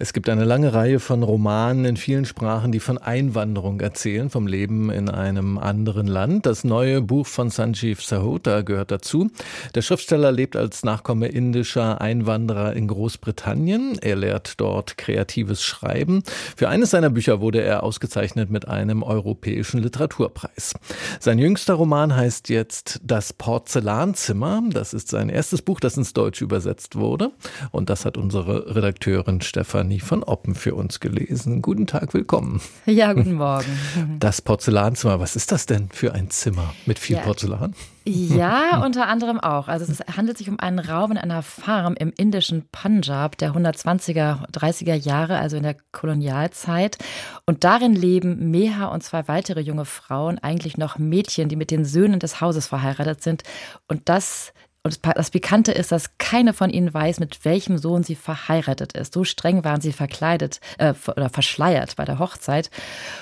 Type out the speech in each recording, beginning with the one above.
es gibt eine lange Reihe von Romanen in vielen Sprachen, die von Einwanderung erzählen, vom Leben in einem anderen Land. Das neue Buch von Sanjeev Sahota gehört dazu. Der Schriftsteller lebt als Nachkomme indischer Einwanderer in Großbritannien. Er lehrt dort kreatives Schreiben. Für eines seiner Bücher wurde er ausgezeichnet mit einem europäischen Literaturpreis. Sein jüngster Roman heißt jetzt Das Porzellanzimmer. Das ist sein erstes Buch, das ins Deutsche übersetzt wurde. Und das hat unsere Redakteurin Stefan Stefanie von Oppen für uns gelesen. Guten Tag, willkommen. Ja, guten Morgen. Das Porzellanzimmer, was ist das denn für ein Zimmer mit viel ja. Porzellan? Ja, unter anderem auch. Also es handelt sich um einen Raum in einer Farm im indischen Punjab der 120er, 30er Jahre, also in der Kolonialzeit. Und darin leben Meha und zwei weitere junge Frauen, eigentlich noch Mädchen, die mit den Söhnen des Hauses verheiratet sind. Und das und das Pikante ist, dass keine von ihnen weiß, mit welchem Sohn sie verheiratet ist. So streng waren sie verkleidet äh, oder verschleiert bei der Hochzeit.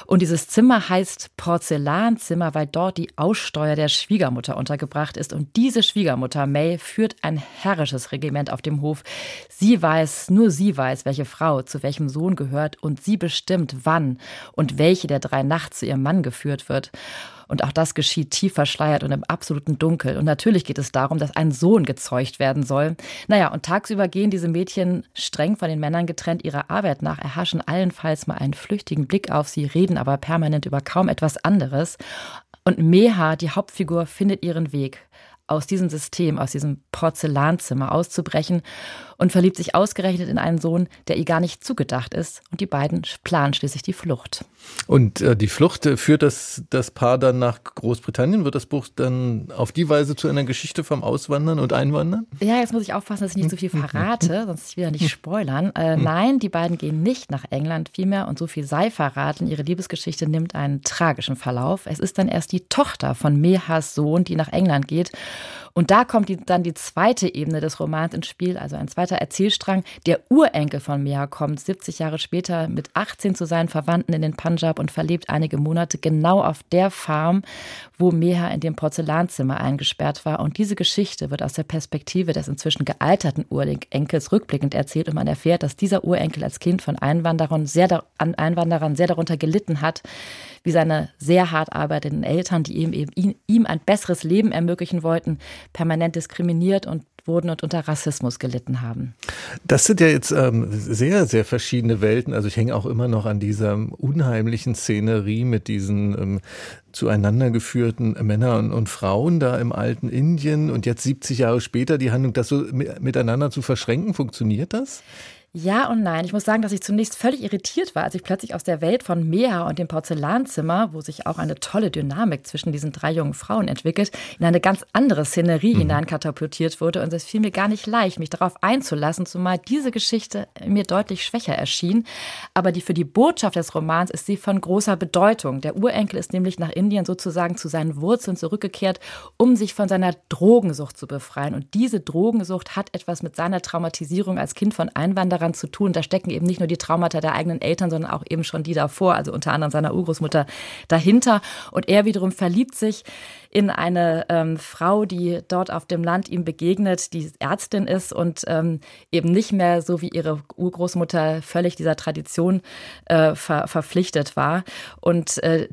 Und dieses Zimmer heißt Porzellanzimmer, weil dort die Aussteuer der Schwiegermutter untergebracht ist. Und diese Schwiegermutter, May, führt ein herrisches Regiment auf dem Hof. Sie weiß, nur sie weiß, welche Frau zu welchem Sohn gehört und sie bestimmt, wann und welche der drei nachts zu ihrem Mann geführt wird. Und auch das geschieht tief verschleiert und im absoluten Dunkel. Und natürlich geht es darum, dass ein Sohn gezeugt werden soll. Naja, und tagsüber gehen diese Mädchen streng von den Männern getrennt ihrer Arbeit nach, erhaschen allenfalls mal einen flüchtigen Blick auf sie, reden aber permanent über kaum etwas anderes. Und Meha, die Hauptfigur, findet ihren Weg aus diesem System, aus diesem Porzellanzimmer auszubrechen und verliebt sich ausgerechnet in einen Sohn, der ihr gar nicht zugedacht ist. Und die beiden planen schließlich die Flucht. Und äh, die Flucht äh, führt das, das Paar dann nach Großbritannien? Wird das Buch dann auf die Weise zu einer Geschichte vom Auswandern und Einwandern? Ja, jetzt muss ich aufpassen, dass ich nicht zu so viel verrate, sonst ich wieder nicht spoilern. Äh, nein, die beiden gehen nicht nach England vielmehr und so viel sei verraten. Ihre Liebesgeschichte nimmt einen tragischen Verlauf. Es ist dann erst die Tochter von Mehas Sohn, die nach England geht. Und da kommt die, dann die zweite Ebene des Romans ins Spiel, also ein zweiter Erzählstrang. Der Urenkel von Meha kommt 70 Jahre später mit 18 zu seinen Verwandten in den Punjab und verlebt einige Monate genau auf der Farm, wo Meha in dem Porzellanzimmer eingesperrt war. Und diese Geschichte wird aus der Perspektive des inzwischen gealterten Urenkels rückblickend erzählt und man erfährt, dass dieser Urenkel als Kind von Einwanderern sehr, an Einwanderern sehr darunter gelitten hat, wie seine sehr hart arbeitenden Eltern, die ihm, eben ihm ein besseres Leben ermöglichen wollten, permanent diskriminiert und wurden und unter Rassismus gelitten haben. Das sind ja jetzt ähm, sehr, sehr verschiedene Welten. Also ich hänge auch immer noch an dieser unheimlichen Szenerie mit diesen ähm, zueinander geführten Männern und, und, Frauen da im alten Indien und jetzt 70 Jahre später die Handlung, das so miteinander zu verschränken. Funktioniert das? Ja und nein. Ich muss sagen, dass ich zunächst völlig irritiert war, als ich plötzlich aus der Welt von Meha und dem Porzellanzimmer, wo sich auch eine tolle Dynamik zwischen diesen drei jungen Frauen entwickelt, in eine ganz andere Szenerie mhm. hineinkatapultiert wurde. Und es fiel mir gar nicht leicht, mich darauf einzulassen, zumal diese Geschichte mir deutlich schwächer erschien. Aber die, für die Botschaft des Romans ist sie von großer Bedeutung. Der Urenkel ist nämlich nach Indien sozusagen zu seinen Wurzeln zurückgekehrt, um sich von seiner Drogensucht zu befreien. Und diese Drogensucht hat etwas mit seiner Traumatisierung als Kind von Einwanderern daran zu tun. Da stecken eben nicht nur die Traumata der eigenen Eltern, sondern auch eben schon die davor, also unter anderem seiner Urgroßmutter dahinter. Und er wiederum verliebt sich in eine ähm, Frau, die dort auf dem Land ihm begegnet, die Ärztin ist und ähm, eben nicht mehr so wie ihre Urgroßmutter völlig dieser Tradition äh, ver verpflichtet war. Und äh,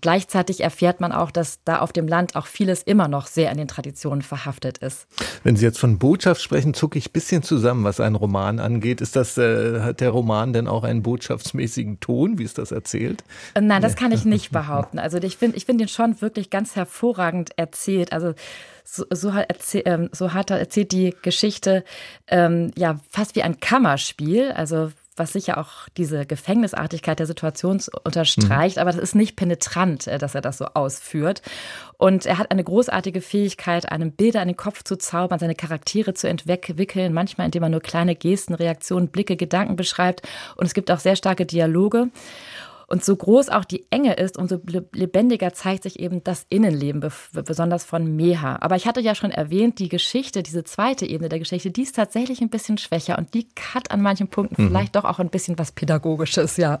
Gleichzeitig erfährt man auch, dass da auf dem Land auch vieles immer noch sehr an den Traditionen verhaftet ist. Wenn Sie jetzt von Botschaft sprechen, zucke ich ein bisschen zusammen, was einen Roman angeht. Ist das, äh, hat der Roman denn auch einen botschaftsmäßigen Ton, wie ist das erzählt? Äh, nein, das kann ich nicht behaupten. Also ich finde ich finde ihn schon wirklich ganz hervorragend erzählt. Also so, so, hat, erzähl, ähm, so hat er erzählt die Geschichte ähm, ja fast wie ein Kammerspiel. Also was sicher auch diese Gefängnisartigkeit der Situation unterstreicht, mhm. aber das ist nicht penetrant, äh, dass er das so ausführt. Und er hat eine großartige Fähigkeit, einem Bilder in den Kopf zu zaubern, seine Charaktere zu entwickeln, manchmal indem er nur kleine Gesten, Reaktionen, Blicke, Gedanken beschreibt. Und es gibt auch sehr starke Dialoge. Und so groß auch die Enge ist, umso lebendiger zeigt sich eben das Innenleben, besonders von Meha. Aber ich hatte ja schon erwähnt, die Geschichte, diese zweite Ebene der Geschichte, die ist tatsächlich ein bisschen schwächer und die hat an manchen Punkten mhm. vielleicht doch auch ein bisschen was Pädagogisches, ja.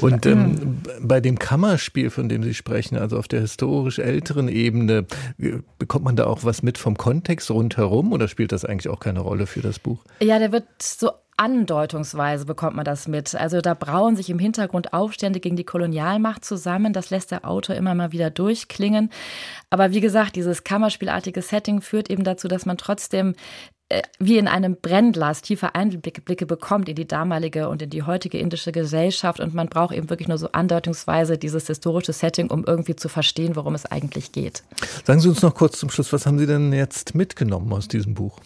Und ähm, bei dem Kammerspiel, von dem Sie sprechen, also auf der historisch älteren Ebene, äh, bekommt man da auch was mit vom Kontext rundherum oder spielt das eigentlich auch keine Rolle für das Buch? Ja, der wird so andeutungsweise bekommt man das mit. Also da brauen sich im Hintergrund Aufstände gegen die Kolonialmacht zusammen. Das lässt der Autor immer mal wieder durchklingen. Aber wie gesagt, dieses Kammerspielartige Setting führt eben dazu, dass man trotzdem äh, wie in einem Brennglas tiefe Einblicke bekommt in die damalige und in die heutige indische Gesellschaft. Und man braucht eben wirklich nur so andeutungsweise dieses historische Setting, um irgendwie zu verstehen, worum es eigentlich geht. Sagen Sie uns noch kurz zum Schluss, was haben Sie denn jetzt mitgenommen aus diesem Buch?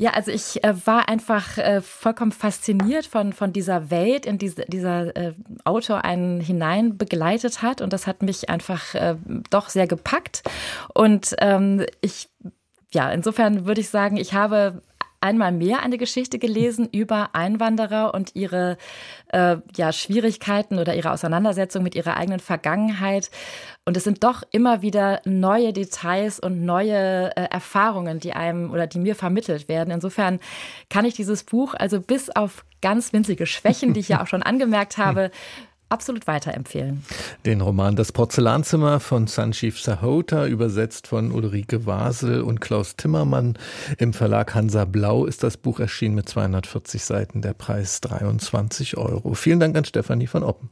Ja, also ich äh, war einfach äh, vollkommen fasziniert von, von dieser Welt, in die dieser äh, Autor einen hinein begleitet hat. Und das hat mich einfach äh, doch sehr gepackt. Und ähm, ich, ja, insofern würde ich sagen, ich habe einmal mehr eine Geschichte gelesen über Einwanderer und ihre äh, ja, Schwierigkeiten oder ihre Auseinandersetzung mit ihrer eigenen Vergangenheit. Und es sind doch immer wieder neue Details und neue äh, Erfahrungen, die einem oder die mir vermittelt werden. Insofern kann ich dieses Buch also bis auf ganz winzige Schwächen, die ich ja auch schon angemerkt habe, absolut weiterempfehlen. Den Roman Das Porzellanzimmer von Sanjeev Sahota, übersetzt von Ulrike Wasel und Klaus Timmermann. Im Verlag Hansa Blau ist das Buch erschienen mit 240 Seiten, der Preis 23 Euro. Vielen Dank an Stefanie von Oppen.